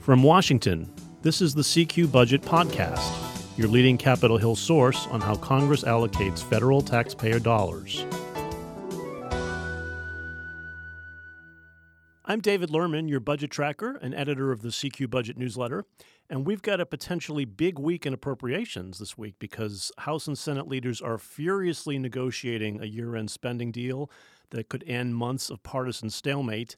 From Washington, this is the CQ Budget Podcast, your leading Capitol Hill source on how Congress allocates federal taxpayer dollars. I'm David Lerman, your budget tracker and editor of the CQ Budget newsletter. And we've got a potentially big week in appropriations this week because House and Senate leaders are furiously negotiating a year end spending deal that could end months of partisan stalemate.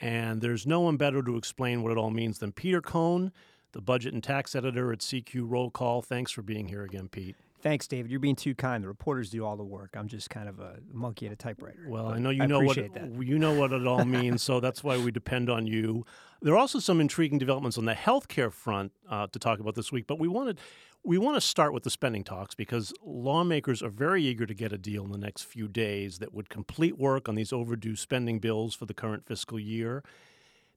And there's no one better to explain what it all means than Peter Cohn, the budget and tax editor at CQ Roll Call. Thanks for being here again, Pete. Thanks, David. You're being too kind. The reporters do all the work. I'm just kind of a monkey at a typewriter. Well, I know you I know what that. you know what it all means, so that's why we depend on you. There are also some intriguing developments on the healthcare front uh, to talk about this week, but we wanted we want to start with the spending talks because lawmakers are very eager to get a deal in the next few days that would complete work on these overdue spending bills for the current fiscal year.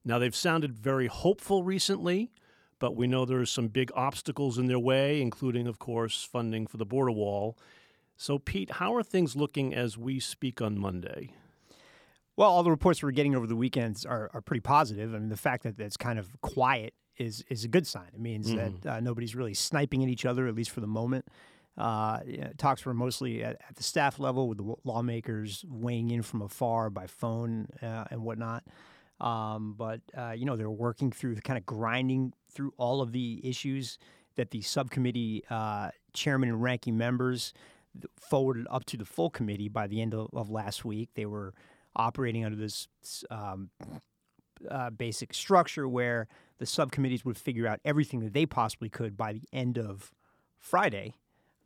Now they've sounded very hopeful recently but we know there are some big obstacles in their way, including, of course, funding for the border wall. So, Pete, how are things looking as we speak on Monday? Well, all the reports we're getting over the weekends are, are pretty positive. I mean, the fact that it's kind of quiet is is a good sign. It means mm. that uh, nobody's really sniping at each other, at least for the moment. Uh, talks were mostly at, at, the staff level with the lawmakers weighing in from afar by phone uh, and whatnot. Um, but uh, you know they're working through kind of grinding through all of the issues that the subcommittee uh, chairman and ranking members forwarded up to the full committee by the end of, of last week. They were operating under this um, uh, basic structure where the subcommittees would figure out everything that they possibly could by the end of Friday,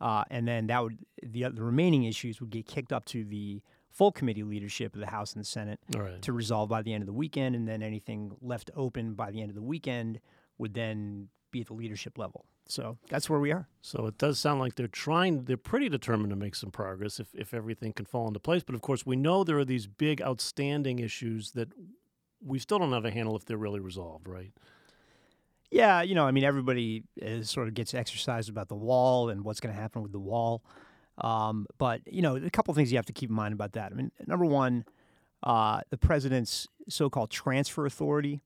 uh, and then that would the the remaining issues would get kicked up to the full committee leadership of the House and the Senate right. to resolve by the end of the weekend, and then anything left open by the end of the weekend would then be at the leadership level. So that's where we are. So it does sound like they're trying, they're pretty determined to make some progress if, if everything can fall into place. But of course, we know there are these big outstanding issues that we still don't have a handle if they're really resolved, right? Yeah, you know, I mean, everybody is, sort of gets exercised about the wall and what's going to happen with the wall. Um, but you know, a couple of things you have to keep in mind about that. I mean, number one, uh, the president's so-called transfer authority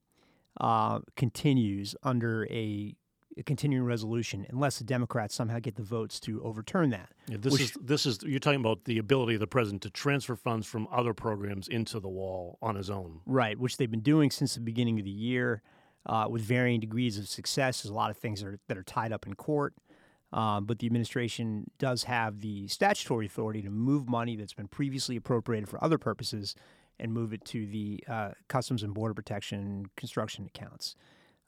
uh, continues under a, a, continuing resolution unless the Democrats somehow get the votes to overturn that. Yeah, this which, is this is you're talking about the ability of the president to transfer funds from other programs into the wall on his own. Right, which they've been doing since the beginning of the year. Uh, with varying degrees of success, there's a lot of things that are, that are tied up in court. Um, but the administration does have the statutory authority to move money that's been previously appropriated for other purposes and move it to the uh, Customs and Border Protection construction accounts.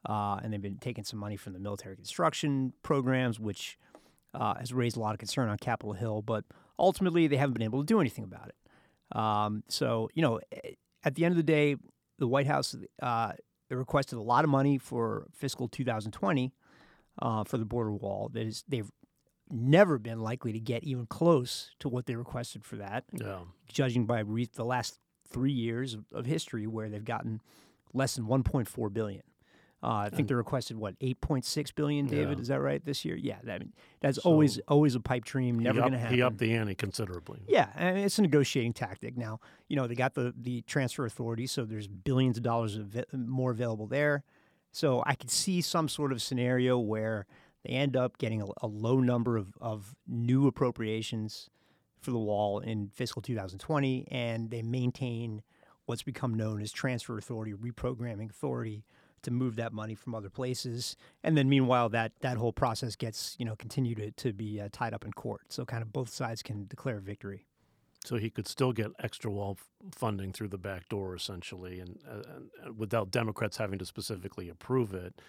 Uh, and they've been taking some money from the military construction programs, which uh, has raised a lot of concern on Capitol Hill. But ultimately, they haven't been able to do anything about it. Um, so, you know, at the end of the day, the White House uh, requested a lot of money for fiscal 2020 uh, for the border wall. That is, they've never been likely to get even close to what they requested for that. Yeah. Judging by re- the last three years of, of, history, where they've gotten less than 1.4 billion. Uh, I think they requested what 8.6 billion. David, yeah. is that right this year? Yeah, that, I mean, that's so always always a pipe dream. Never going to happen. He upped the ante considerably. Yeah, and it's a negotiating tactic. Now, you know, they got the the transfer authority, so there's billions of dollars of more available there. So I could see some sort of scenario where they end up getting a, a low number of, of new appropriations for the wall in fiscal 2020, and they maintain what's become known as transfer authority, reprogramming authority to move that money from other places. And then meanwhile, that that whole process gets you know continue to, to be uh, tied up in court. So kind of both sides can declare victory. So he could still get extra wall funding through the back door, essentially, and, uh, and, without Democrats having to specifically approve it,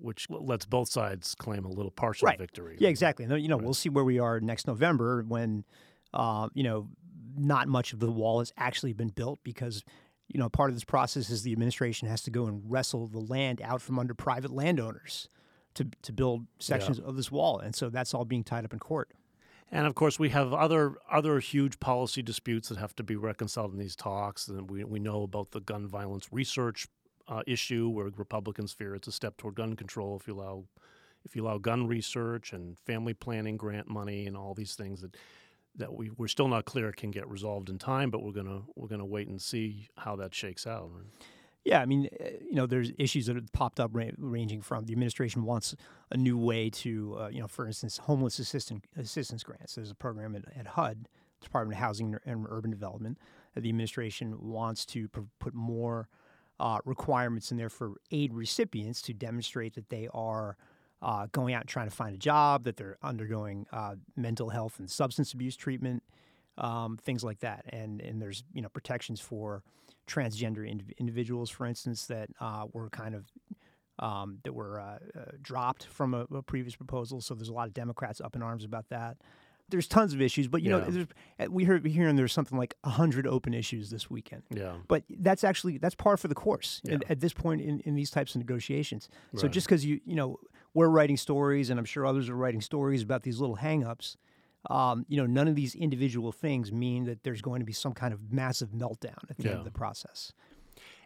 which lets both sides claim a little partial right. victory. Yeah, exactly. You know, right. we'll see where we are next November when, uh, you know, not much of the wall has actually been built because, you know, part of this process is the administration has to go and wrestle the land out from under private landowners to to build sections yeah. of this wall, and so that's all being tied up in court. And of course, we have other other huge policy disputes that have to be reconciled in these talks. And we, we know about the gun violence research uh, issue, where Republicans fear it's a step toward gun control if you allow if you allow gun research and family planning grant money and all these things that that we we're still not clear can get resolved in time. But we're gonna we're gonna wait and see how that shakes out. Yeah, I mean, uh, you know, there's issues that have popped up ranging from the administration wants a new way to, uh, you know, for instance, homeless assistant, assistance grants. There's a program at, at HUD, Department of Housing and Urban Development, the administration wants to pr- put more uh, requirements in there for aid recipients to demonstrate that they are uh, going out and trying to find a job, that they're undergoing uh, mental health and substance abuse treatment, um, things like that. And and there's you know protections for transgender ind- individuals, for instance, that uh, were kind of um, that were uh, uh, dropped from a, a, previous proposal. So there's a lot of Democrats up in arms about that. There's tons of issues, but you Yeah. know, there's, we heard hearing there's something like hundred open issues this weekend. Yeah. But that's actually that's par for the course Yeah. at, at this point in, in these types of negotiations. So just because you you know we're writing stories, and I'm sure others are writing stories about these little hangups, um, you know, none of these individual things mean that there's going to be some kind of massive meltdown at the end of the process.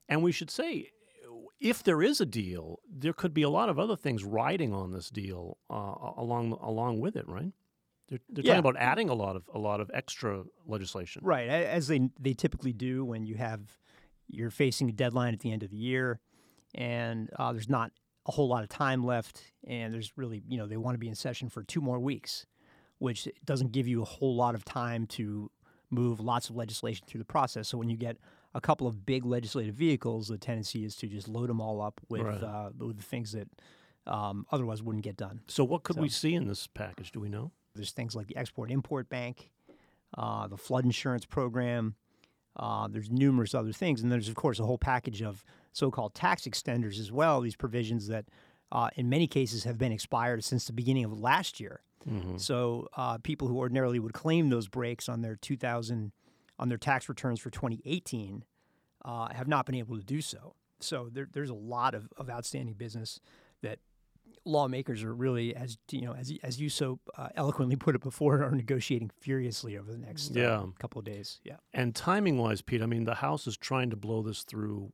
And we should say, if there is a deal, there could be a lot of other things riding on this deal uh, along along with it, right? They're, they're Yeah. talking about adding a lot of a lot of extra legislation. Right, as they they typically do when you have you're facing a deadline at the end of the year, and uh, there's not a whole lot of time left, and there's really you know they want to be in session for two more weeks, which doesn't give you a whole lot of time to move lots of legislation through the process. So when you get a couple of big legislative vehicles, the tendency is to just load them all up with Right. uh, with the things that um, otherwise wouldn't get done. So what could we see in this package? Do we know? There's things like the Export Import Bank, uh, the flood insurance program. Uh, there's numerous other things, and there's of course a whole package of so-called tax extenders as well. These provisions that, uh, in many cases, have been expired since the beginning of last year. Mm-hmm. So uh, people who ordinarily would claim those breaks on their 2000 on their tax returns for 2018 uh, have not been able to do so. So there, there's a lot of, of outstanding business that lawmakers are really, as you know, as as you so uh, eloquently put it before, are negotiating furiously over the next uh, Yeah. couple of days. Yeah. And timing wise, Pete, I mean, the House is trying to blow this through.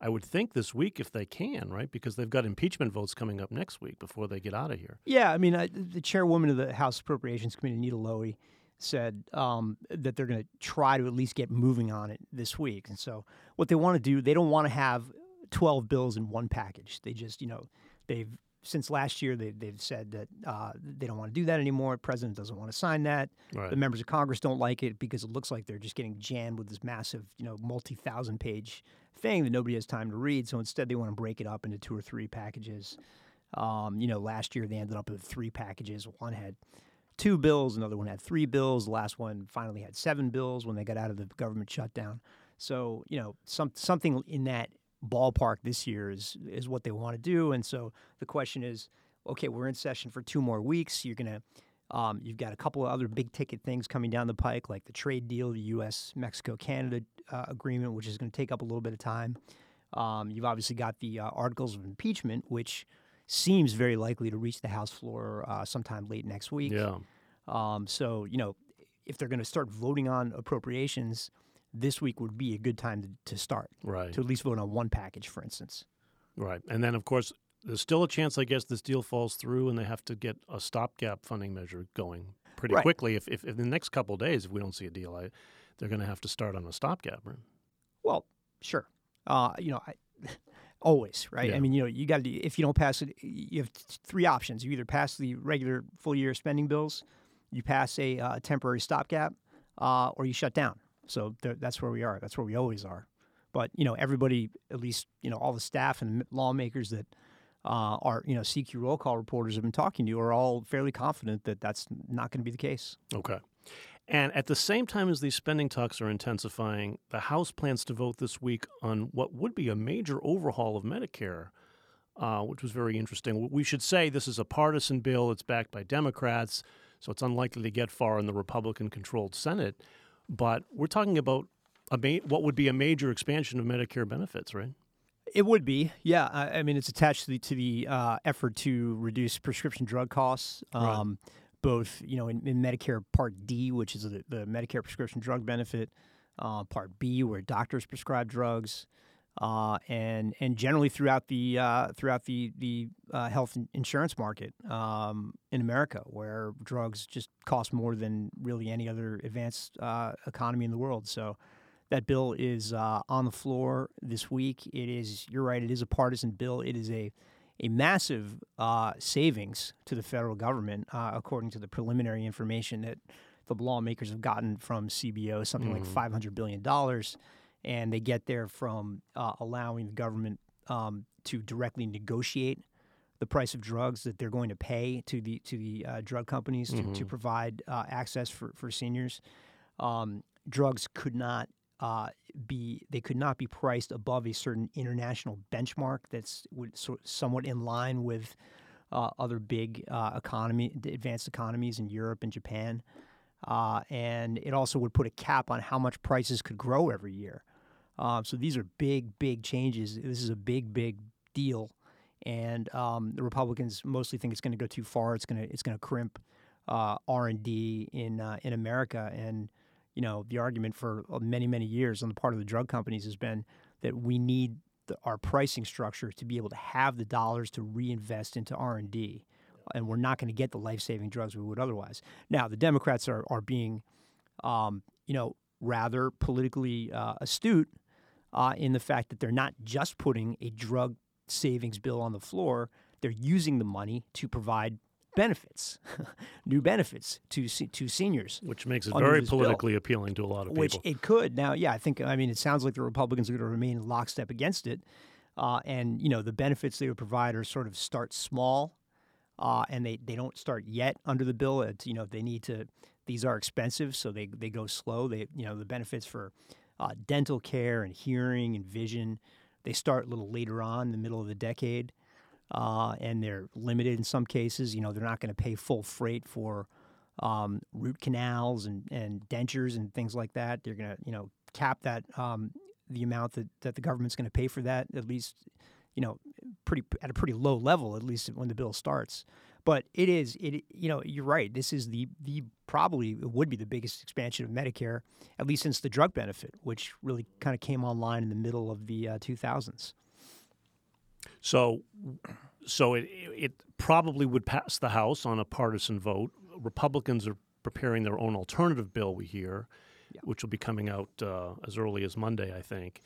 I would think this week if they can, right? Because they've got impeachment votes coming up next week before they get out of here. Yeah, I mean, I, the chairwoman of the House Appropriations Committee, Nita Lowy, said um, that they're going to try to at least get moving on it this week. And so, what they want to do, they don't want to have 12 bills in one package. They just, you know, they've since last year they, they've said that uh, they don't want to do that anymore. The president doesn't want to sign that. Right. The members of Congress don't like it because it looks like they're just getting jammed with this massive, you know, multi-thousand page thing that nobody has time to read. So instead, they want to break it up into two or three packages. Um, you know, last year they ended up with three packages. One had two bills, another one had three bills. The last one finally had seven bills when they got out of the government shutdown. So you know, some something in that ballpark this year is is what they want to do. And so the question is, okay, we're in session for two more weeks. You're gonna um, you've got a couple of other big ticket things coming down the pike, like the trade deal, the U.S. Mexico Canada uh, agreement, which is going to take up a little bit of time. Um, you've obviously got the uh, articles of impeachment, which seems very likely to reach the House floor uh, sometime late next week. Yeah. Um, so, you know, if they're going to start voting on appropriations, this week would be a good time to, to start, Right. to at least vote on one package, for instance. Right. And then, of course, there's still a chance, I guess, this deal falls through and they have to get a stopgap funding measure going pretty Right. quickly. If, if, if in the next couple of days, if we don't see a deal, I, they're going to have to start on a stopgap. Right? Well, sure. Uh, you know, I, always, right? Yeah. I mean, you know, you got to, if you don't pass it, you have three options. You either pass the regular full year spending bills, you pass a uh, temporary stopgap, uh, or you shut down. So th- that's where we are. That's where we always are. But, you know, everybody, at least, you know, all the staff and lawmakers that uh, are, you know, CQ roll call reporters have been talking to are all fairly confident that that's not going to be the case. Okay. And at the same time as these spending talks are intensifying, the House plans to vote this week on what would be a major overhaul of Medicare, uh, which was very interesting. We should say this is a partisan bill. It's backed by Democrats, so it's unlikely to get far in the Republican controlled Senate. But we're talking about a ma- what would be a major expansion of Medicare benefits, right? It would be, yeah. I, I mean, it's attached to the to the uh, effort to reduce prescription drug costs, Right. um, both you know in, in Medicare Part D, which is the, the Medicare prescription drug benefit, uh, Part B, where doctors prescribe drugs, uh, and and generally throughout the uh, throughout the the uh, health insurance market um, in America, where drugs just cost more than really any other advanced uh, economy in the world. So That bill is uh, on the floor this week. It is, you're right, it is a partisan bill. It is a a massive uh, savings to the federal government, uh, according to the preliminary information that the lawmakers have gotten from CBO, something Mm-hmm. like $500 billion. And they get there from uh, allowing the government um, to directly negotiate the price of drugs that they're going to pay to the to the uh, drug companies to, to provide uh, access for, for seniors. Um, drugs could not uh, be they could not be priced above a certain international benchmark that's would sort somewhat in line with uh, other big uh, economy advanced economies in Europe and Japan. Uh, and it also would put a cap on how much prices could grow every year. Um, so these are big, big changes. This is a big, big deal, and um, the Republicans mostly think it's going to go too far. It's going to it's going to crimp uh, R and D in uh, in America. And you know the argument for uh, many, many years on the part of the drug companies has been that we need the, our pricing structure to be able to have the dollars to reinvest into R and D, and we're not going to get the life saving drugs we would otherwise. Now the Democrats are are being, um, you know, rather politically uh, astute uh, in the fact that they're not just putting a drug savings bill on the floor; they're using the money to provide benefits, new benefits to to seniors. which makes it very this bill. politically appealing to a lot of people. Which it could. Now, yeah, I think, I mean, it sounds like the Republicans are going to remain in lockstep against it. Uh, and, you know, the benefits they would provide are sort of start small uh, and they, they don't start yet under the bill. It's, you know, they need to, these are expensive, so they, they go slow. They, you know, the benefits for uh, dental care and hearing and vision, they start a little later on the middle of the decade. Uh, and they're limited in some cases. You know, they're not going to pay full freight for um, root canals and, and dentures and things like that. They're going to, you know, cap that um, the amount that, that the government's going to pay for that at least, you know, pretty at a pretty low level at least when the bill starts. But it is it you know you're right. This is the the probably it would be the biggest expansion of Medicare at least since the drug benefit, which really kind of came online in the middle of the uh, 2000s. So, so it it probably would pass the House on a partisan vote. Republicans are preparing their own alternative bill. We hear, which will be coming out uh, as early as Monday, I think.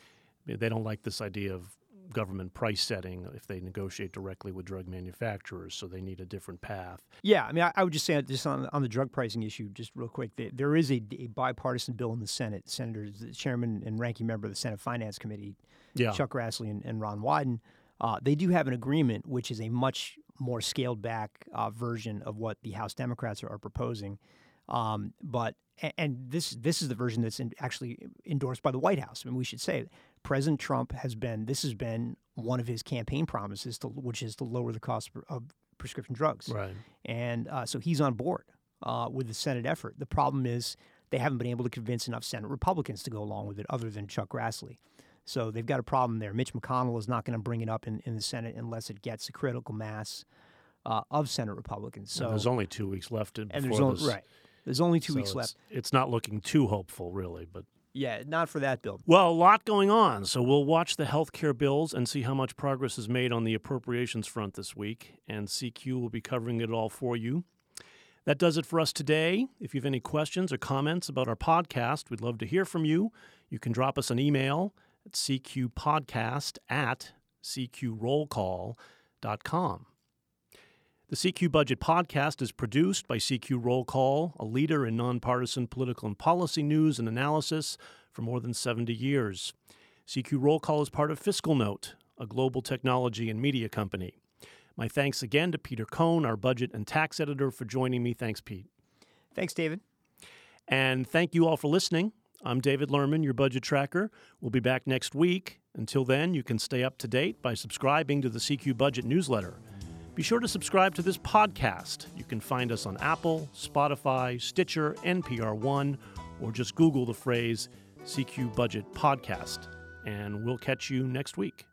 They don't like this idea of government price setting if they negotiate directly with drug manufacturers, so they need a different path. Yeah, I mean, I, I would just say just on on the drug pricing issue, just real quick, there, there is a, a bipartisan bill in the Senate. Senators, the chairman and ranking member of the Senate Finance Committee, Yeah, Chuck Grassley and, and Ron Wyden, uh, they do have an agreement, which is a much more scaled back uh, version of what the House Democrats are, are proposing. Um, but and this this is the version that's in, actually endorsed by the White House. I mean, we should say President Trump has been this has been one of his campaign promises, to, which is to lower the cost of prescription drugs right. and uh, so he's on board uh, with the Senate effort. The problem is they haven't been able to convince enough Senate Republicans to go along with it, other than Chuck Grassley. So they've got a problem there. Mitch McConnell is not going to bring it up in, in the Senate unless it gets a critical mass uh, of Senate Republicans. So And there's only two weeks left before there's only, this. right. There's only two so weeks it's- left. It's not looking too hopeful, really, but Yeah, not for that bill. Well, a lot going on, so we'll watch the health care bills and see how much progress is made on the appropriations front this week, and CQ will be covering it all for you. That does it for us today. If you have any questions or comments about our podcast, we'd love to hear from you. You can drop us an email at cqpodcast at cqrollcall.com. The CQ Budget Podcast is produced by CQ Roll Call, a leader in nonpartisan political and policy news and analysis for more than 70 years. CQ Roll Call is part of FiscalNote, a global technology and media company. My thanks again to Peter Cohn, our budget and tax editor, for joining me. Thanks, Pete. Thanks, David. And thank you all for listening. I'm David Lerman, your budget tracker. We'll be back next week. Until then, you can stay up to date by subscribing to the CQ Budget newsletter. Be sure to subscribe to this podcast. You can find us on Apple, Spotify, Stitcher, NPR One, or just Google the phrase CQ Budget Podcast. And we'll catch you next week.